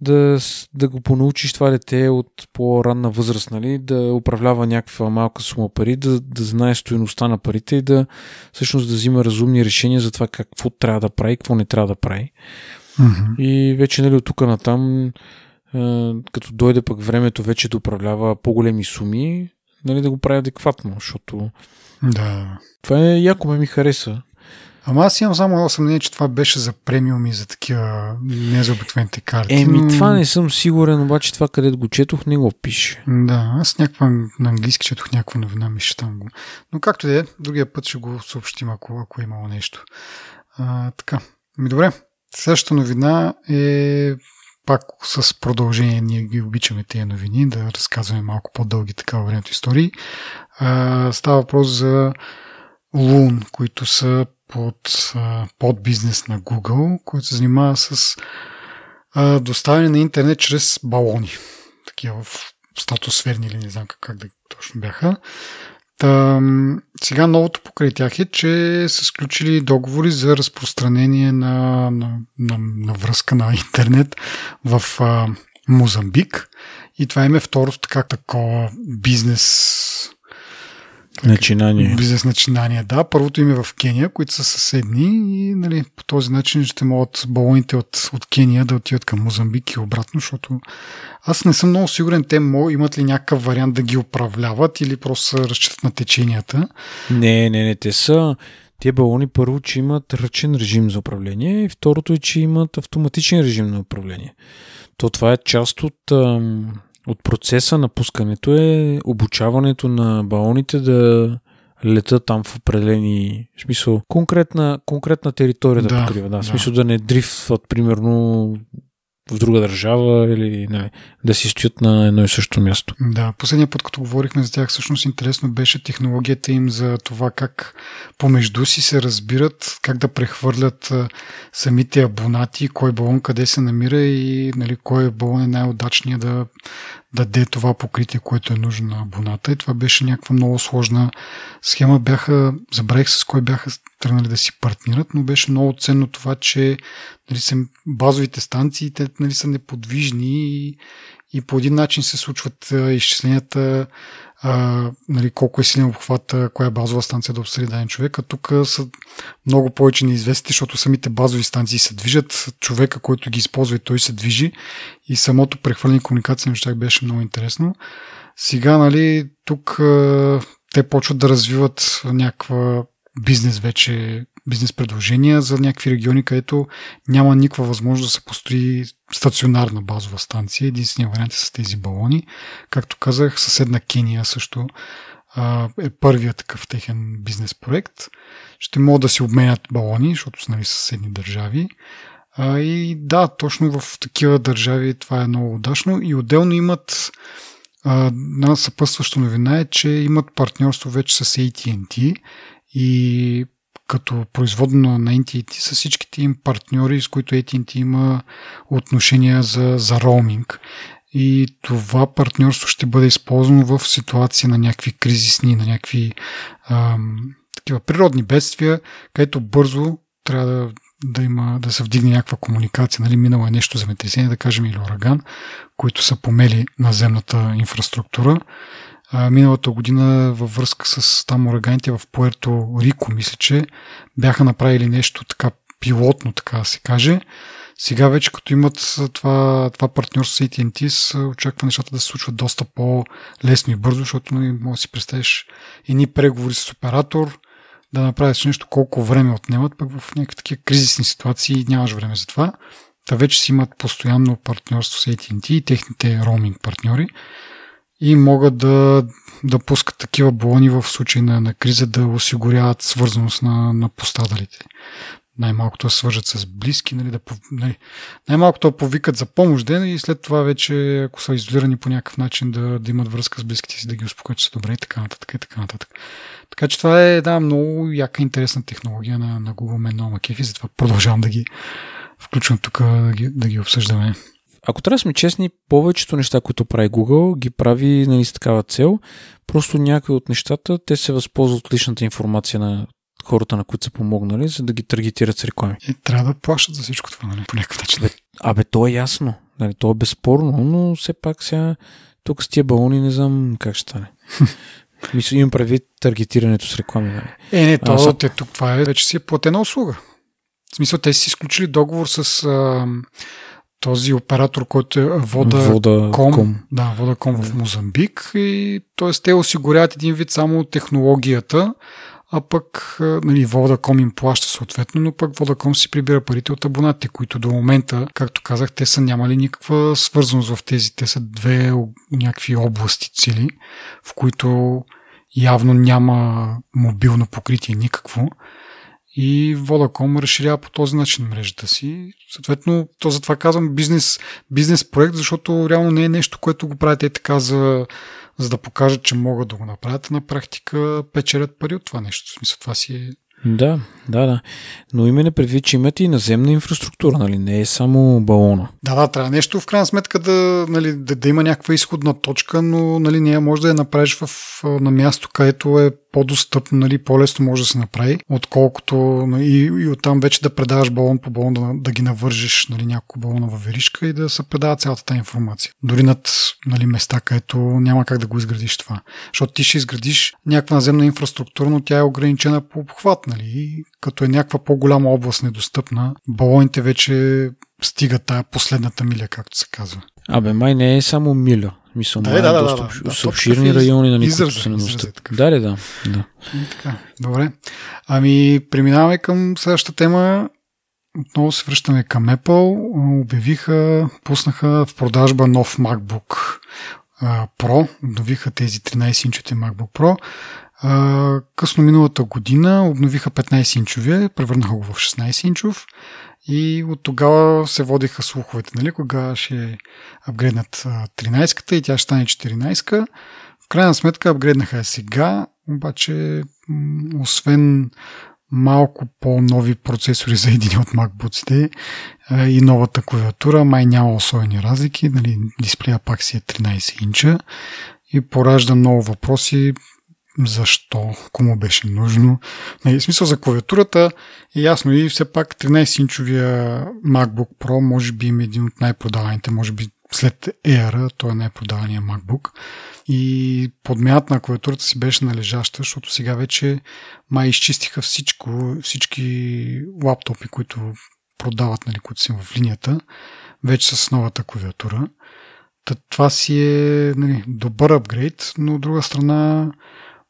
да, да го понаучиш това дете от по-ранна възраст, нали, да управлява някаква малка сума пари, да, да знае стоеността на парите и да всъщност да взима разумни решения за това какво трябва да прави, какво не трябва да прави. Мгм. И вече нали, от тук натам, а, като дойде пък времето вече да управлява по-големи суми, нали, да го прави адекватно, защото Да. това е яко ме ми хареса. Ама аз имам само едно съмнение, че това беше за премиуми, за такива не за обикновените карти. Еми, но- това не съм сигурен, обаче това където го четох не го пише. Да, аз някаква на английски четох някаква новина, мисля там го. Но както да е, другия път ще го съобщим, ако, ако е имало нещо. А, така. Ми добре. Следващата новина е пак с продължение. Ние ги обичаме тези новини, да разказваме малко по-дълги така времето истории. А, става въпрос за Loon, които са под, под бизнес на Google, който се занимава с а, доставяне на интернет чрез балони. Такива в статосферни или не знам как, как да точно бяха. Та, сега новото покрай тях е, че са сключили договори за разпространение на, на, на, на връзка на интернет в а, Мозамбик. И това им е второто така такова бизнес Начинание. Бизнес начинания, да. Първото им е в Кения, които са съседни и нали, по този начин ще могат балоните от, от Кения да отидат към Мозамбик и обратно, защото аз не съм много сигурен те имат ли някакъв вариант да ги управляват или просто разчитат на теченията. Не, не, не, те са... Тия балони първо, че имат ръчен режим за управление и второто е, че имат автоматичен режим на управление. То това е част от, ам, от процеса на пускането е обучаването на балоните да летат там в определени, в смисъл, конкретна, конкретна територия да, Да, покрива. Да, в да. смисъл да не дрифтват, примерно, в друга държава или не, да си стоят на едно и също място. Да, последния път, като говорихме за тях, всъщност интересно беше технологията им за това как помежду си се разбират, как да прехвърлят самите абонати, кой балон къде се намира и нали, кой балон е най-удачният да даде това покритие, което е нужно на абоната. И това беше някаква много сложна схема. Бяха, забравих с кой бяха тръгнали да си партнират, но беше много ценно това, че нали, са базовите станции те нали, са неподвижни и, и по един начин се случват изчисленията а, нали, колко е силен обхвата, коя е базова станция да обсъди даден човек, а тук са много повече неизвестни, защото самите базови станции се движат, човека, който ги използва и той се движи. И самото прехвърляне комуникация между тях беше много интересно. Сега, нали, тук а, те почват да развиват някаква бизнес вече, бизнес предложения за някакви региони, където няма никаква възможност да се построи стационарна базова станция. Единственият вариант е с тези балони. Както казах, съседна Кения също е първият такъв техен бизнес проект. Ще могат да си обменят балони, защото са нали, съседни държави. А, и да, точно в такива държави това е много удачно. И отделно имат една съпътстваща новина е, че имат партньорство вече с AT&T и като производно на AT&T са всичките им партньори, с които AT&T има отношения за, за роуминг. И това партньорство ще бъде използвано в ситуации на някакви кризисни, на някакви ам, такива природни бедствия, където бързо трябва да, да има, да се вдигне някаква комуникация. Нали, минало е нещо земетресение, да кажем, или ураган, които са помели наземната инфраструктура. Миналата година във връзка с там ураганите в Пуерто Рико, мисля, че бяха направили нещо така пилотно, така да се каже. Сега вече като имат това, това партньорство с AT&T, очаква нещата да се случват доста по-лесно и бързо, защото нали, може да си представиш едни преговори с оператор, да направиш нещо колко време отнемат, пък в някакви такива кризисни ситуации нямаш време за това. Та вече си имат постоянно партньорство с AT&T и техните роуминг партньори и могат да, да пускат такива балони в случай на, на криза да осигуряват свързаност на, на пострадалите. Най-малкото да свържат с близки, нали, да, нали, най-малкото да повикат за помощ ден и след това вече, ако са изолирани по някакъв начин, да, да имат връзка с близките си, да ги успокоят, че са добре и така нататък. И така, нататък. така че това е да, много яка интересна технология на, на Google мен много затова продължавам да ги включвам тук да ги, да ги обсъждаме ако трябва да сме честни, повечето неща, които прави Google, ги прави нали, с такава цел. Просто някои от нещата, те се възползват от личната информация на хората, на които са помогнали, за да ги таргетират с реклами. И трябва да плащат за всичко това, нали, по някакъв начин. Абе, абе то е ясно. Нали, то е безспорно, но все пак сега тук с тия балони не знам как ще стане. Мисля, имам предвид таргетирането с реклами. Нали. Е, не, то, а, те, тук това е вече си е платена услуга. В смисъл, те си изключили договор с а, този оператор, който е Vodacom, да, Vodacom в Мозамбик и т.е. те осигуряват един вид само технологията, а пък нали, Vodacom им плаща съответно, но пък Vodacom си прибира парите от абонатите, които до момента, както казах, те са нямали никаква свързаност в тези. Те са две някакви области цели, в които явно няма мобилно покритие никакво и Vodacom разширява по този начин мрежата си. Съответно, то затова казвам бизнес, бизнес проект, защото реално не е нещо, което го правите така за, за да покажат, че могат да го направят. На практика печелят пари от това нещо. В смисъл, това си е да, да, да. Но именно предвид, че имате и наземна инфраструктура, нали? Не е само балона. Да, да, трябва нещо в крайна сметка да, нали, да, да има някаква изходна точка, но нали, не може да я направиш в, на място, където е по-достъпно, нали, по-лесно може да се направи, отколкото нали, и, и оттам вече да предаваш балон по балон, да, да ги навържиш нали, няколко балона в веришка и да се предава цялата тази информация. Дори над нали, места, където няма как да го изградиш това. Защото ти ще изградиш някаква наземна инфраструктура, но тя е ограничена по обхват. Нали, като е някаква по-голяма област недостъпна, балоните вече стигат тая последната миля, както се казва. Абе, май не е само миля. Мисля, да, да, да, доста да, да, обширни райони на никакво са недостъпни. Да, да, да. да. така, добре. Ами, преминаваме към следващата тема. Отново се връщаме към Apple. Обявиха, пуснаха в продажба нов MacBook Pro. Обновиха тези 13-инчови MacBook Pro. късно миналата година обновиха 15-инчовия, превърнаха го в 16-инчов. И от тогава се водиха слуховете, нали, кога ще апгрейднат 13-ката и тя ще стане 14-ка. В крайна сметка апгрейднаха я сега, обаче освен малко по-нови процесори за един от MacBook и новата клавиатура, май няма особени разлики, нали, дисплея пак си е 13 инча и поражда много въпроси защо, кому беше нужно. Нали, в смисъл за клавиатурата е ясно и все пак 13-инчовия MacBook Pro може би има един от най-продаваните, може би след Air, той е най-продавания MacBook. И подмяната на клавиатурата си беше належаща, защото сега вече май изчистиха всичко, всички лаптопи, които продават, нали, които са в линията, вече с новата клавиатура. Та, това си е нали, добър апгрейд, но от друга страна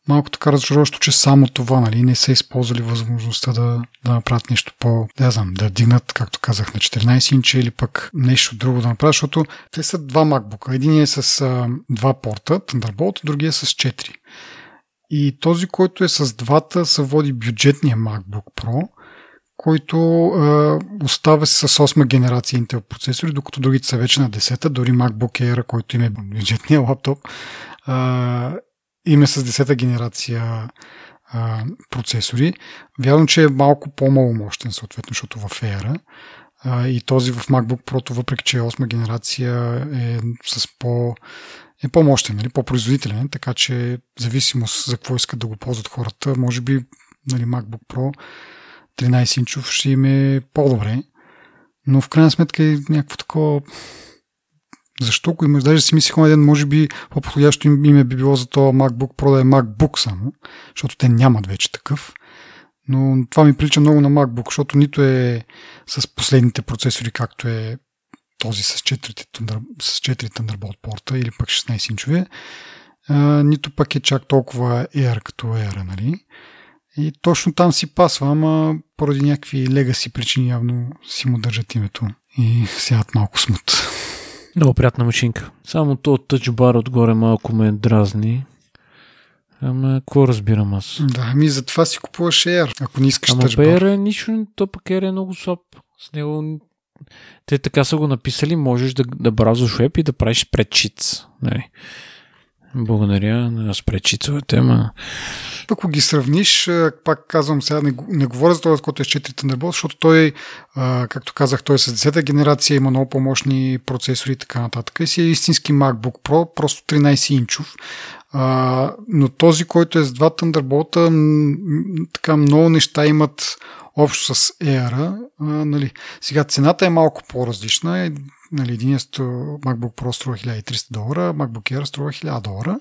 малко така разочароващо, че само това, нали, не са използвали възможността да, да направят нещо по, да знам, да дигнат, както казах, на 14 инча или пък нещо друго да направят, защото те са два MacBook. Един е с а, два порта, Thunderbolt, другия е с 4. И този, който е с двата, се води бюджетния MacBook Pro, който е, остава с 8 генерация Intel процесори, докато другите са вече на 10-та, дори MacBook Air, който им е бюджетния лаптоп, е, име с 10-та генерация а, процесори. Вярвам, че е малко по-маломощен, съответно, защото в Air а, и този в MacBook Pro, въпреки че е 8 генерация, е с по е по-мощен, нали, по-производителен, така че зависимост за какво искат да го ползват хората, може би нали, MacBook Pro 13 инчов ще им е по-добре, но в крайна сметка е някакво такова защо го имаш? Даже си мислих един, може би по-подходящо им, име би било за това MacBook Pro да е MacBook само, защото те нямат вече такъв. Но това ми прилича много на MacBook, защото нито е с последните процесори, както е този с 4, с 4 Thunderbolt порта или пък 16 инчове, а, нито пък е чак толкова Air като Air, нали? И точно там си пасва, ама поради някакви легаси причини явно си му държат името и сядат малко смут. Много приятна машинка. Само то тъчбар отгоре малко ме дразни. Ама, какво разбирам аз? Да, ами затова си купуваш Air, ако не искаш Ама тъчбар. Air е нищо, то пък Air е много слаб. С него те така са го написали, можеш да, да бразваш веб и да правиш предчиц. Нали. Благодаря на спречицовете, ама... Ако ги сравниш, пак казвам сега, не, не говоря за това, който е с 4 Thunderbolt, защото той, както казах, той е с 10-та генерация, има много по-мощни процесори и така нататък. И си е истински MacBook Pro, просто 13 инчов. А, но този, който е с два Thunderbolt, така много неща имат общо с Air. А, нали. Сега цената е малко по-различна. Е, нали, един MacBook Pro струва 1300 долара, MacBook Air струва 1000 долара.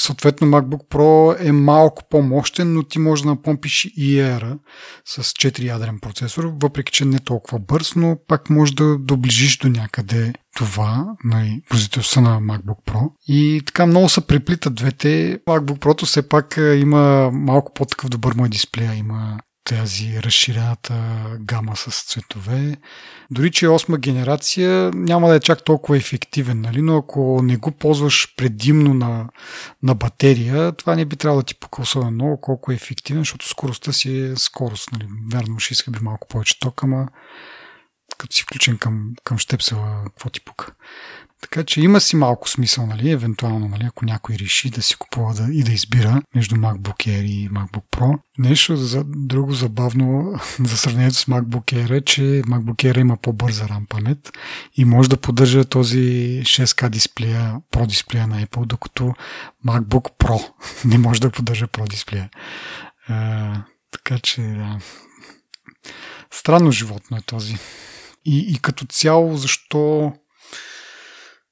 Съответно, MacBook Pro е малко по-мощен, но ти можеш да напомпиш и Air с 4 ядрен процесор, въпреки че не е толкова бърз, но пак можеш да доближиш до някъде това, нали, производителността на MacBook Pro. И така много се преплитат двете. MacBook Pro все пак има малко по-такъв добър мой дисплея, има тази разширената гама с цветове. Дори, че е 8 генерация, няма да е чак толкова ефективен, нали? но ако не го ползваш предимно на, на батерия, това не би трябвало да ти пука особено много колко е ефективен, защото скоростта си е скорост. Нали? Верно, ще би малко повече ток, ама като си включен към, към щепсела, какво ти пука. Така че има си малко смисъл, нали, евентуално, нали, ако някой реши да си купува да, и да избира между MacBook Air и MacBook Pro. Нещо за, друго забавно за сравнението с MacBook Air е, че MacBook Air има по-бърза RAM памет и може да поддържа този 6K дисплея, Pro дисплея на Apple, докато MacBook Pro не може да поддържа Pro дисплея. А, така че да. Странно животно е този. И, и като цяло, защо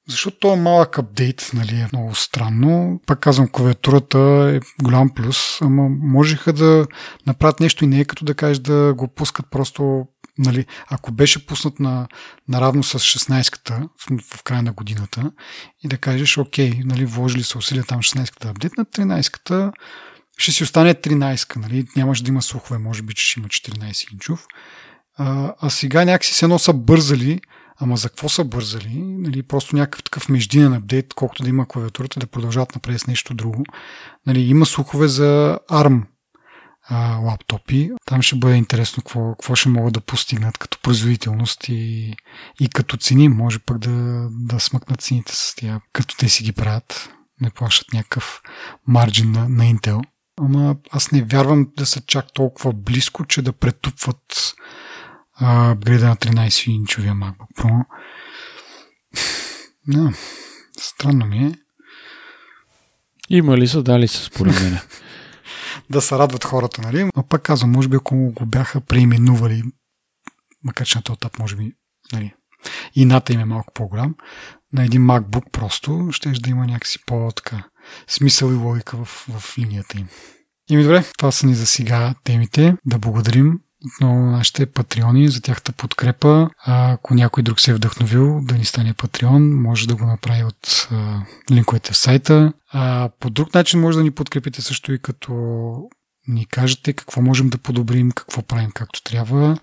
защото този малък апдейт нали, е много странно. Пак казвам, клавиатурата е голям плюс, ама можеха да направят нещо и не е като да кажеш да го пускат просто Нали, ако беше пуснат на, наравно с 16-ката в, в края на годината и да кажеш, окей, нали, вложили се усилия там 16-ката апдейт, на 13-ката ще си остане 13-ка, нали, нямаш да има слухове, може би, че ще има 14 инчов. А, а сега някакси се едно са бързали Ама за какво са бързали? Нали, просто някакъв такъв междинен апдейт, колкото да има клавиатурата, да продължават напред с нещо друго. Нали, има слухове за ARM а, лаптопи. Там ще бъде интересно какво, какво ще могат да постигнат като производителност и, и като цени. Може пък да, да смъкнат цените с тия, като те си ги правят. Не плащат някакъв марджин на, на Intel. Ама аз не вярвам да са чак толкова близко, че да претупват апгрейда на 13-инчовия MacBook Pro. Да, странно ми е. Има ли са, дали са според мен. да се радват хората, нали? А пак казвам, може би ако го бяха преименували, макар че на този етап, може би, нали, ината им е малко по-голям, на един MacBook просто, ще да има някакси по-така смисъл и логика в, в линията им. И ми добре, това са ни за сега темите. Да благодарим отново нашите патреони за тяхта подкрепа. Ако някой друг се е вдъхновил да ни стане патреон, може да го направи от линковете в сайта. По друг начин може да ни подкрепите също и като ни кажете какво можем да подобрим, какво правим както трябва.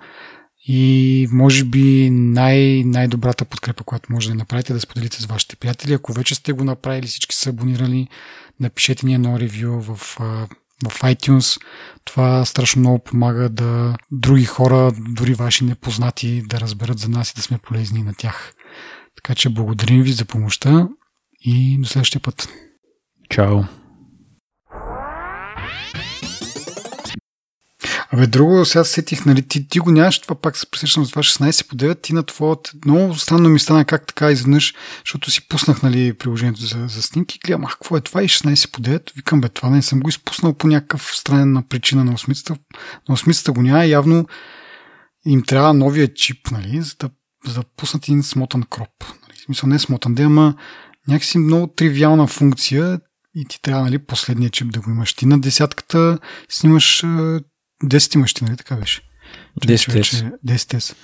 И може би най- най-добрата подкрепа, която може да направите, е да споделите с вашите приятели. Ако вече сте го направили, всички са абонирали, напишете ни едно ревю в в iTunes. Това страшно много помага да други хора, дори ваши непознати, да разберат за нас и да сме полезни на тях. Така че благодарим ви за помощта и до следващия път. Чао! Абе, друго, сега сетих, нали, ти, ти го нямаш, това пак се пресещам за това 16 по 9, ти на твоят, много странно ми стана как така изведнъж, защото си пуснах, нали, приложението за, за снимки, гледам, ах, какво е това и 16 по 9, викам, бе, това не съм го изпуснал по някакъв странна причина на осмицата, на осмицата го няма, явно им трябва новия чип, нали, за да, за да пуснат един смотан кроп. Нали, в смисъл не смотан, да, ама някакси много тривиална функция и ти трябва, нали, последния чип да го имаш. Ти на десятката снимаш 10 имаш ти, нали така беше? 10 10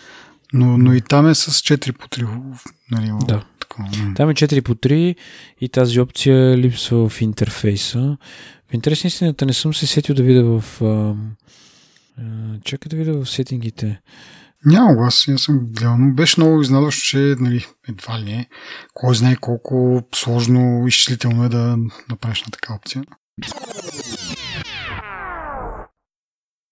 но, но и там е с 4 по 3. Нали, да. Такова. Там е 4 по 3 и тази опция липсва в интерфейса. В интерес на истината не съм се сетил да видя в... А, а, чакай да видя в сетингите. Няма го, аз я съм гледал, но беше много изненадващо, че нали, едва ли не, кой знае колко сложно изчислително е да направиш на така опция.